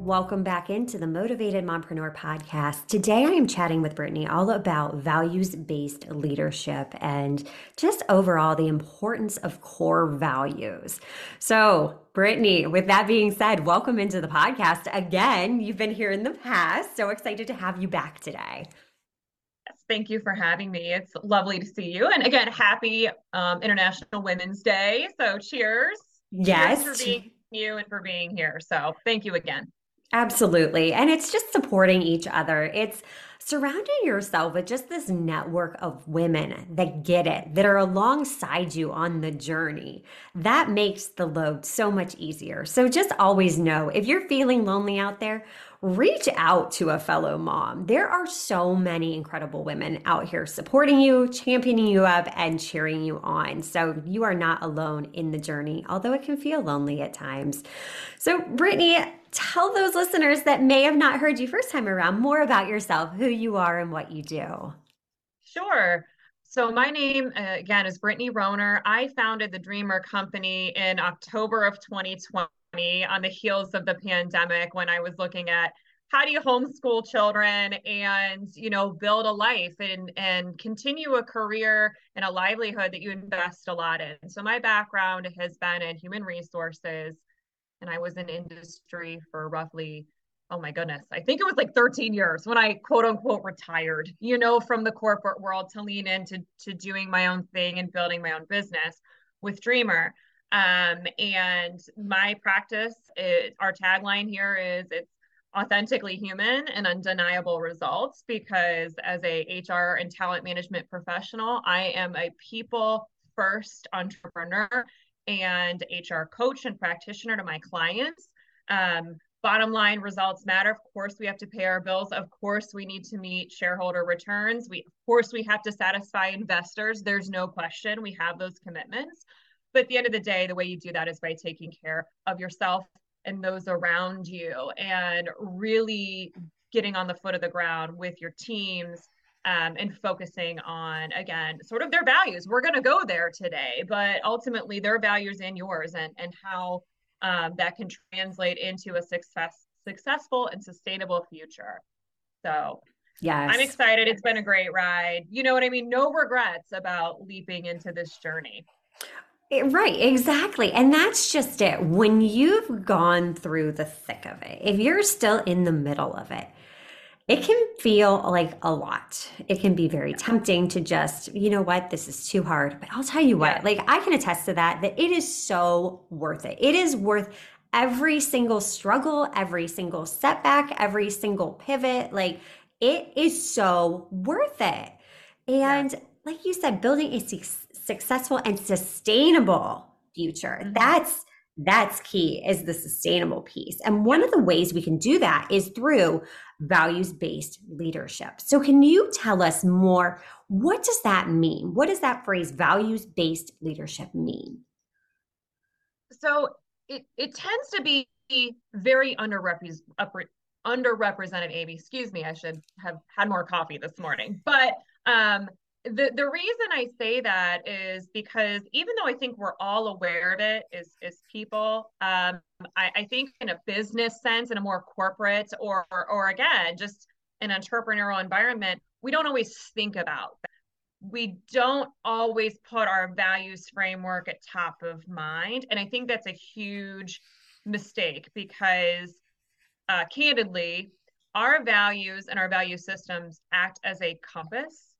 Welcome back into the Motivated Mompreneur podcast. Today I am chatting with Brittany all about values based leadership and just overall the importance of core values. So, Brittany, with that being said, welcome into the podcast again. You've been here in the past. So excited to have you back today. Yes, thank you for having me. It's lovely to see you. And again, happy um, International Women's Day. So, cheers. Yes. Cheers for being you and for being here. So, thank you again. Absolutely. And it's just supporting each other. It's surrounding yourself with just this network of women that get it, that are alongside you on the journey. That makes the load so much easier. So just always know if you're feeling lonely out there, reach out to a fellow mom. There are so many incredible women out here supporting you, championing you up, and cheering you on. So you are not alone in the journey, although it can feel lonely at times. So, Brittany, tell those listeners that may have not heard you first time around more about yourself, who you are, and what you do. Sure. So my name uh, again is Brittany Rohner. I founded the Dreamer Company in October of 2020 on the heels of the pandemic when I was looking at how do you homeschool children and you know build a life and and continue a career and a livelihood that you invest a lot in. So my background has been in human resources and I was in industry for roughly, oh my goodness, I think it was like 13 years when I quote unquote retired, you know, from the corporate world to lean into to doing my own thing and building my own business with Dreamer. Um, and my practice, it, our tagline here is it's authentically human and undeniable results because as a HR and talent management professional, I am a people first entrepreneur and HR coach and practitioner to my clients. Um, bottom line results matter. Of course, we have to pay our bills. Of course, we need to meet shareholder returns. We, of course, we have to satisfy investors. There's no question. We have those commitments. But at the end of the day, the way you do that is by taking care of yourself and those around you and really getting on the foot of the ground with your teams um, and focusing on again sort of their values. We're going to go there today but ultimately their values and yours and and how um, that can translate into a success successful and sustainable future. So yeah i'm excited. It's been a great ride. You know what i mean? No regrets about leaping into this journey. Eh, Right, exactly. And that's just it. When you've gone through the thick of it, if you're still in the middle of it, it can feel like a lot. It can be very tempting to just, you know what, this is too hard. But I'll tell you what, like I can attest to that, that it is so worth it. It is worth every single struggle, every single setback, every single pivot. Like it is so worth it. And yeah. like you said, building a su- successful and sustainable future. Mm-hmm. That's that's key is the sustainable piece. And one of the ways we can do that is through values based leadership. So, can you tell us more? What does that mean? What does that phrase values based leadership mean? So, it, it tends to be very underrepresented, Amy. Excuse me, I should have had more coffee this morning. But um, the the reason I say that is because even though I think we're all aware of it as as people, um, I, I think in a business sense, in a more corporate or or, again just an entrepreneurial environment, we don't always think about that. We don't always put our values framework at top of mind, and I think that's a huge mistake because, uh, candidly, our values and our value systems act as a compass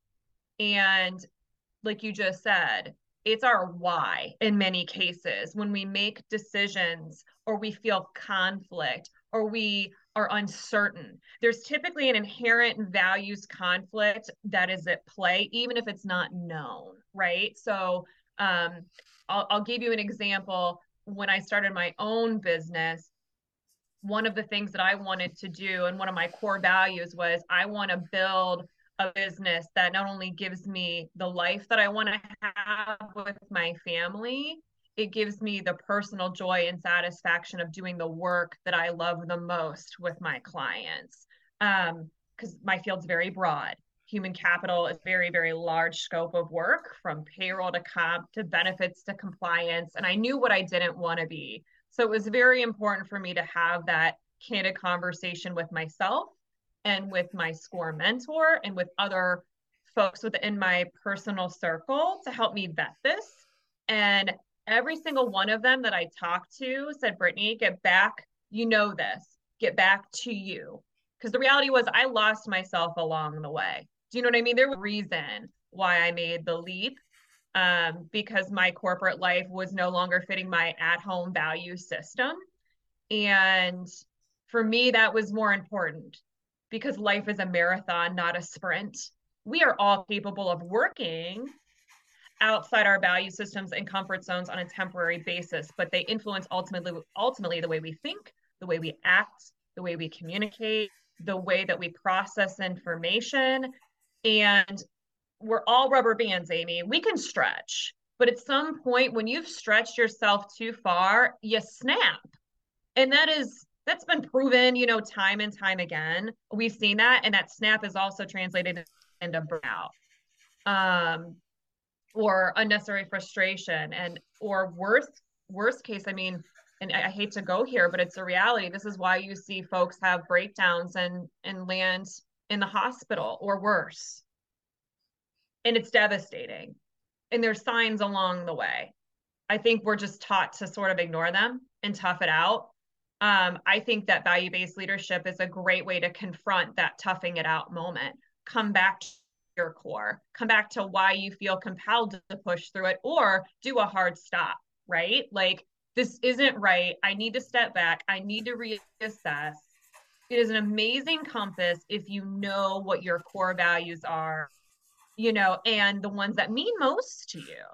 and like you just said, it's our why in many cases when we make decisions or we feel conflict or we are uncertain. There's typically an inherent values conflict that is at play, even if it's not known, right? So um, I'll, I'll give you an example. When I started my own business, one of the things that I wanted to do and one of my core values was I want to build a business that not only gives me the life that I want to have with my family, it gives me the personal joy and satisfaction of doing the work that I love the most with my clients. Because um, my field's very broad. Human capital is very, very large scope of work from payroll to comp to benefits to compliance. And I knew what I didn't want to be. So it was very important for me to have that candid conversation with myself and with my SCORE mentor and with other folks within my personal circle to help me vet this. And every single one of them that I talked to said, Brittany, get back. You know this. Get back to you. Because the reality was, I lost myself along the way. Do you know what I mean? There was a reason why I made the leap um, because my corporate life was no longer fitting my at home value system. And for me, that was more important because life is a marathon, not a sprint. We are all capable of working outside our value systems and comfort zones on a temporary basis, but they influence ultimately ultimately the way we think, the way we act, the way we communicate, the way that we process information. And we're all rubber bands, Amy. We can stretch, but at some point when you've stretched yourself too far, you snap. And that is that's been proven, you know, time and time again. We've seen that, and that snap is also translated into burnout, um, or unnecessary frustration, and or worst worst case. I mean, and I, I hate to go here, but it's a reality. This is why you see folks have breakdowns and and land in the hospital or worse, and it's devastating. And there's signs along the way. I think we're just taught to sort of ignore them and tough it out um, I think that value based leadership is a great way to confront that toughing it out moment. Come back to your core, come back to why you feel compelled to push through it, or do a hard stop, right? Like, this isn't right. I need to step back. I need to reassess. It is an amazing compass if you know what your core values are, you know, and the ones that mean most to you.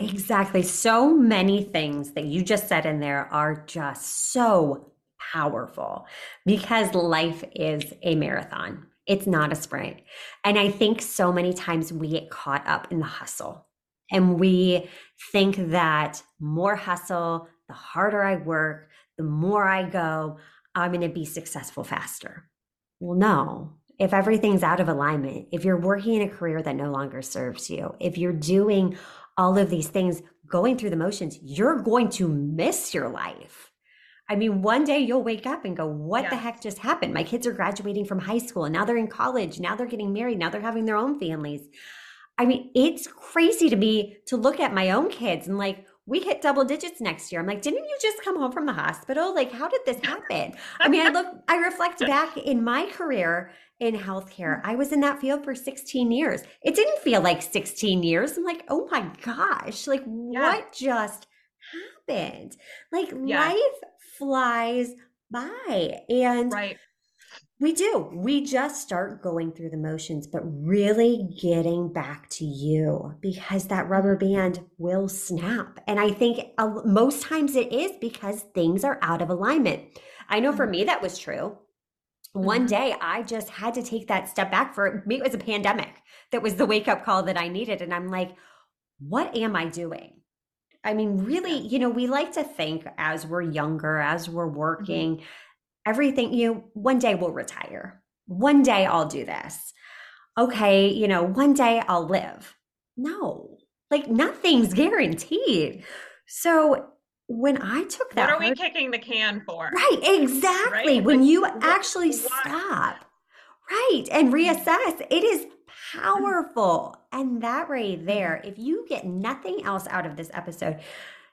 Exactly. So many things that you just said in there are just so powerful because life is a marathon. It's not a sprint. And I think so many times we get caught up in the hustle and we think that more hustle, the harder I work, the more I go, I'm going to be successful faster. Well, no. If everything's out of alignment, if you're working in a career that no longer serves you, if you're doing all of these things going through the motions, you're going to miss your life. I mean, one day you'll wake up and go, What yeah. the heck just happened? My kids are graduating from high school and now they're in college. Now they're getting married. Now they're having their own families. I mean, it's crazy to me to look at my own kids and like, we hit double digits next year. I'm like, didn't you just come home from the hospital? Like, how did this happen? I mean, I look, I reflect back in my career in healthcare. I was in that field for 16 years. It didn't feel like 16 years. I'm like, oh my gosh, like yeah. what just happened? Like yeah. life flies by. And right. We do. We just start going through the motions, but really getting back to you because that rubber band will snap. And I think most times it is because things are out of alignment. I know for mm-hmm. me that was true one mm-hmm. day I just had to take that step back for me. It was a pandemic that was the wake up call that I needed. And I'm like, what am I doing? I mean, really, you know, we like to think as we're younger, as we're mm-hmm. working, mm-hmm. everything, you know, one day we'll retire. One day I'll do this. Okay, you know, one day I'll live. No, like nothing's guaranteed. So when I took that, what are we kicking the can for? Right, exactly. Right? When like, you actually stop, right, and reassess, it is powerful. And that right there, if you get nothing else out of this episode,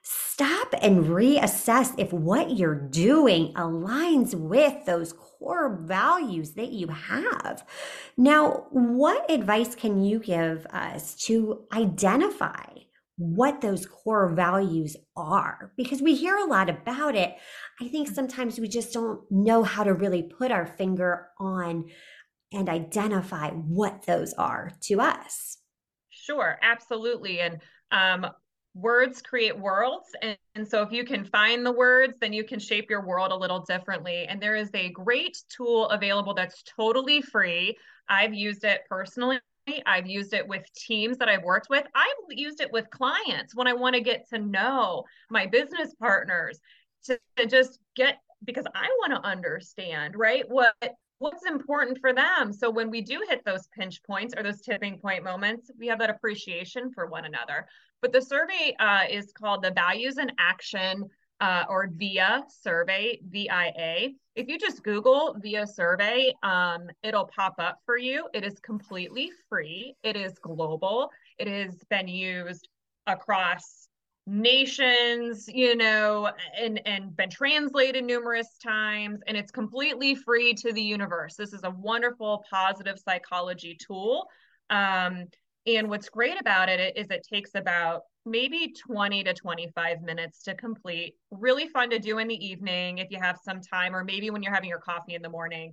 stop and reassess if what you're doing aligns with those core values that you have. Now, what advice can you give us to identify? What those core values are because we hear a lot about it. I think mm. sometimes we just don't know how to really put our finger on and identify what those are to us. Sure, absolutely. And um, words create worlds. And, and, so if you can find the words, then you can shape your world a little differently. And there is a great tool available that's totally free. I've used it personally. I've used it with teams that I've worked with. I've used it with clients when I want to get to know my business partners to, to just get because I want to understand, right? What what's important for them. So when we do hit those pinch points or those tipping point moments, we have that appreciation for one another. But the survey uh, is called the Values in Action uh, or VIA survey, VIA. If you just Google VIA survey, um, it'll pop up for you. It is completely free. It is global. It has been used across nations, you know, and and been translated numerous times and it's completely free to the universe. This is a wonderful positive psychology tool. Um, and what's great about it is it takes about maybe 20 to 25 minutes to complete. Really fun to do in the evening if you have some time, or maybe when you're having your coffee in the morning.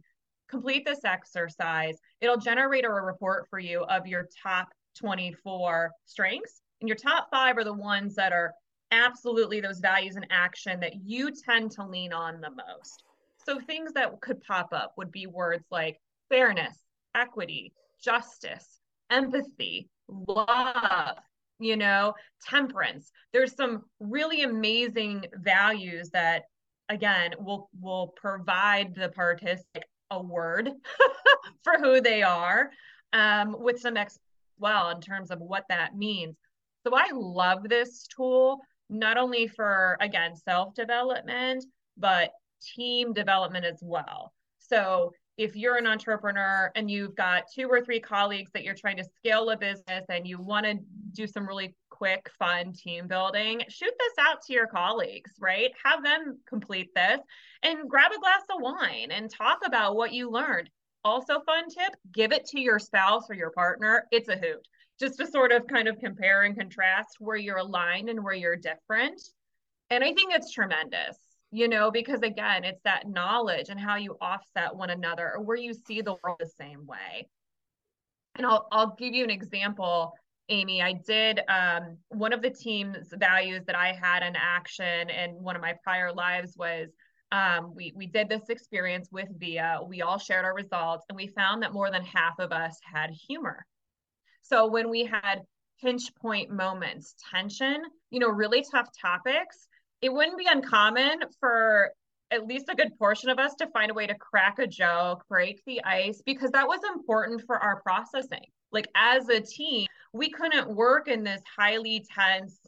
Complete this exercise. It'll generate a report for you of your top 24 strengths and your top five are the ones that are absolutely those values in action that you tend to lean on the most. So things that could pop up would be words like fairness, equity, justice, empathy, love, you know, temperance. There's some really amazing values that again will will provide the participant a word for who they are um, with some ex well in terms of what that means so I love this tool, not only for, again, self development, but team development as well. So if you're an entrepreneur and you've got two or three colleagues that you're trying to scale a business and you want to do some really quick, fun team building, shoot this out to your colleagues, right? Have them complete this and grab a glass of wine and talk about what you learned. Also, fun tip give it to your spouse or your partner. It's a hoot just to sort of kind of compare and contrast where you're aligned and where you're different. And I think it's tremendous, you know, because again, it's that knowledge and how you offset one another or where you see the world the same way. And I'll I'll give you an example, Amy. I did um, one of the team's values that I had in action in one of my prior lives was um, we we did this experience with Via. We all shared our results, and we found that more than half of us had humor. So when we had pinch point moments, tension, you know, really tough topics, it wouldn't be uncommon for at least a good portion of us to find a way to crack a joke, break the ice, because that was important for our processing. Like as a team, we couldn't work in this highly tense,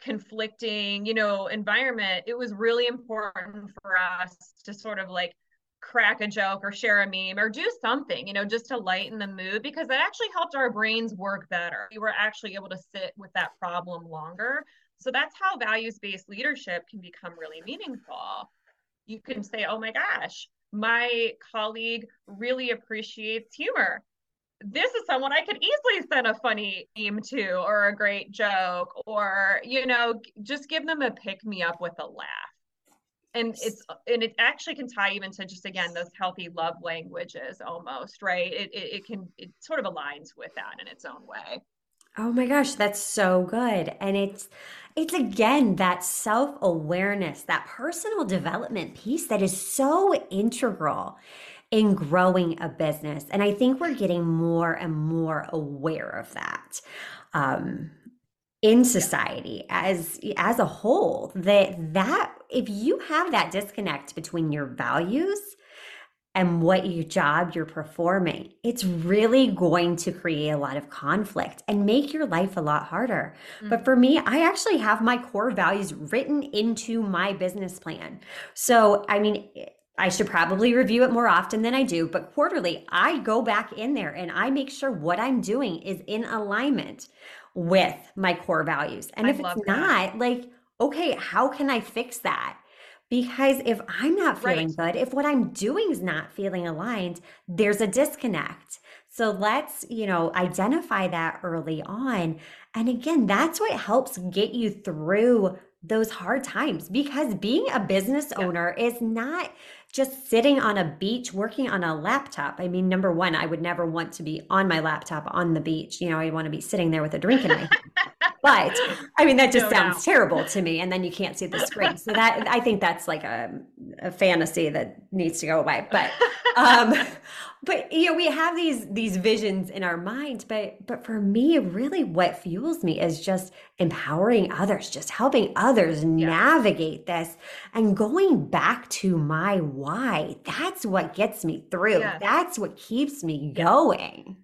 conflicting, you know, environment. It was really important for us to sort of like crack a joke or share a meme or do something, you know, just to lighten the mood because that actually helped our brains work better. We were actually able to sit with that problem longer. So that's how values based leadership can become really meaningful. You can say, oh my gosh, my colleague really appreciates humor. This is someone I could easily send a funny meme to or a great joke or, you know, just give them a pick me up with a laugh and it's and it actually can tie even to just again those healthy love languages almost right it, it, it can it sort of aligns with that in its own way oh my gosh that's so good. And it's it's again that self-awareness that personal development piece that is so integral in growing a business. And i think we're getting more and more aware of that um, in society as as a whole that that if you have that disconnect between your values and what your job you're performing it's really going to create a lot of conflict and make your life a lot harder mm-hmm. but for me i actually have my core values written into my business plan so i mean I should probably review it more often than I do, but quarterly, I go back in there and I make sure what I'm doing is in alignment with my core values. And I if it's that. not, like, okay, how can I fix that? Because if I'm not feeling right. good, if what I'm doing is not feeling aligned, there's a disconnect. So let's, you know, identify that early on. And again, that's what helps get you through those hard times because being a business owner yeah. is not just sitting on a beach working on a laptop. I mean, number one, I would never want to be on my laptop on the beach. You know, I want to be sitting there with a drink in my hand. But I mean, that just no sounds doubt. terrible to me. And then you can't see the screen. So that I think that's like a, a fantasy that needs to go away. But, um, but you know, we have these these visions in our mind. But but for me, really, what fuels me is just empowering others, just helping others yeah. navigate this, and going back to my why. That's what gets me through. Yeah. That's what keeps me going.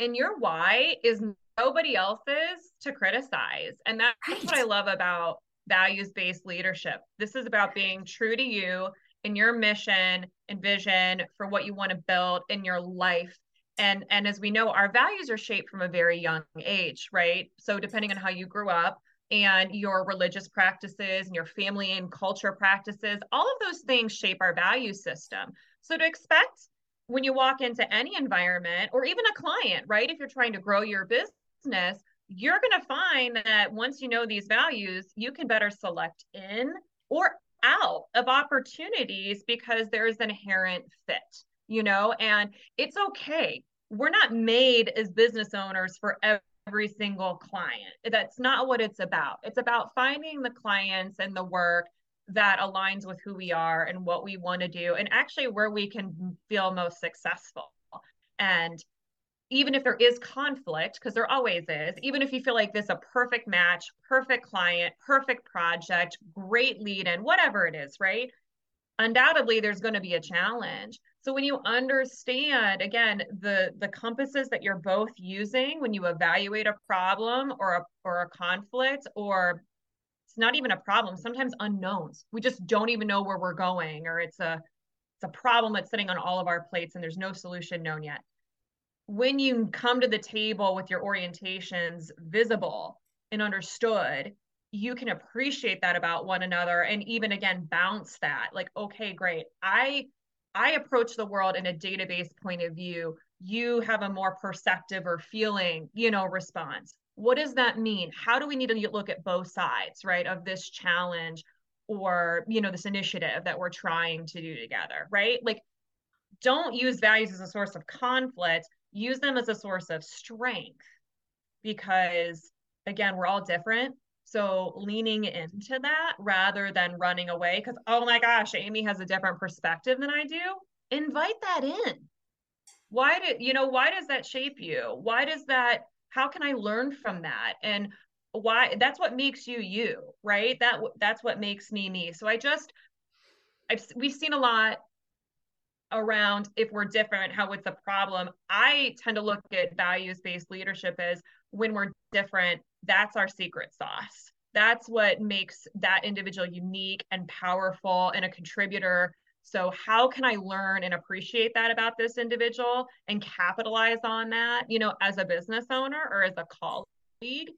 And your why is nobody else's to criticize. And that's right. what I love about values based leadership. This is about being true to you and your mission and vision for what you want to build in your life. And, and as we know, our values are shaped from a very young age, right? So, depending on how you grew up, and your religious practices and your family and culture practices, all of those things shape our value system. So to expect when you walk into any environment or even a client, right? If you're trying to grow your business, business, you're going to find that once you know these values, you can better select in or out of opportunities because there's an inherent fit, you know, and it's okay. We're not made as business owners for every single client. That's not what it's about. It's about finding the clients and the work that aligns with who we are and what we want to do and actually where we can feel most successful. And even if there is conflict, because there always is, even if you feel like this a perfect match, perfect client, perfect project, great lead in, whatever it is, right? Undoubtedly, there's going to be a challenge. So when you understand again the the compasses that you're both using when you evaluate a problem or a or a conflict or it's not even a problem, sometimes unknowns. We just don't even know where we're going or it's a it's a problem that's sitting on all of our plates and there's no solution known yet when you come to the table with your orientations visible and understood, you can appreciate that about one another and even again bounce that. Like okay great. I i approach the world in a database point of view. You have a more perceptive or feeling you know response. What does that mean? How do we need to look at both sides right of this challenge or you know this initiative that we're trying to do together right? Like don't use values as a source of conflict use them as a source of strength because again we're all different. So leaning into that rather than running away because oh my gosh amy has a different perspective than i do invite that in. Why did you know why does that shape you? Why does that how can i learn from that? And why that's what makes you you right? That that's what makes me me. So i just I've, we've seen a lot around if we're different, how it's a problem. I tend to look at values based leadership as when we're different, that's our secret sauce. That's what makes that individual unique and powerful and a contributor. So, how can I learn and appreciate that about this individual and capitalize on that, you know, as a business owner or as a colleague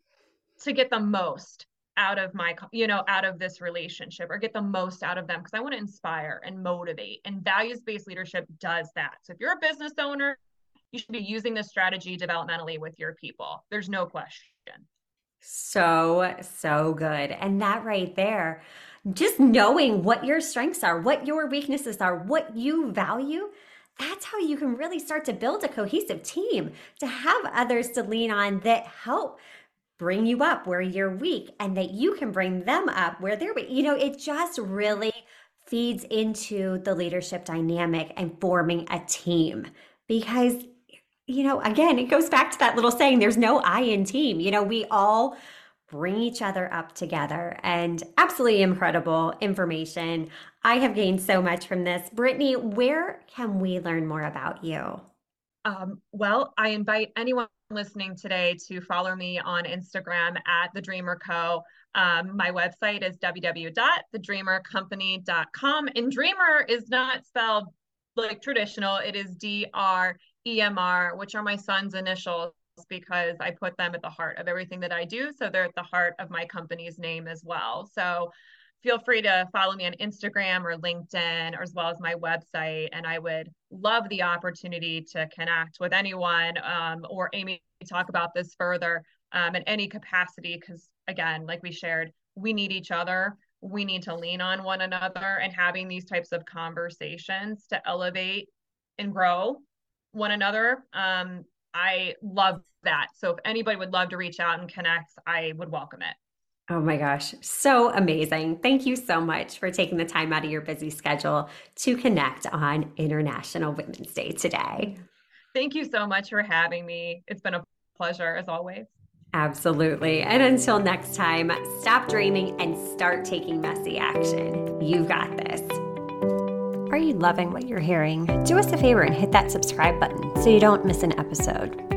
to get the most out of my you know out of this relationship or get the most out of them because i want to inspire and motivate and values based leadership does that. So if you're a business owner you should be using this strategy developmentally with your people. There's no question. So so good. And that right there just knowing what your strengths are what your weaknesses are what you value that's how you can really start to build a cohesive team to have others to lean on that help bring you up where you're weak and that you can bring them up where they're weak. You know, it just really feeds into the leadership dynamic and forming a team because you know again it goes back to that little saying there's no i in team. You know we all bring each other up together and absolutely incredible information. I have gained so much from this. Brittany where can we learn more about you? Um, well i invite anyone listening today to follow me on Instagram at The Dreamer Co. Um, my website is www.thedremrcompany.com. And dreamer is not spelled like traditional, it is D R E M R, which are my son's initials because I put them at the heart of everything that I do. So they're at the heart of my company's name as well. So feel free to follow me on Instagram or LinkedIn, or as well as my website. And I would love the opportunity to connect with anyone um, or Amy talk about this further um, in any capacity. Because again, like we shared, we need each other. We need to lean on one another and having these types of conversations to elevate and grow one another um, I love that. So if anybody would love to reach out and connect, I would welcome it. Oh my gosh, so amazing. Thank you so much for taking the time out of your busy schedule to connect on International Women's Day today. Thank you so much for having me. It's been a pleasure as always. Absolutely. And until next time, stop dreaming and start taking messy action. You've got this. Are you loving what you're hearing? Do us a favor and hit that subscribe button so you don't miss an episode.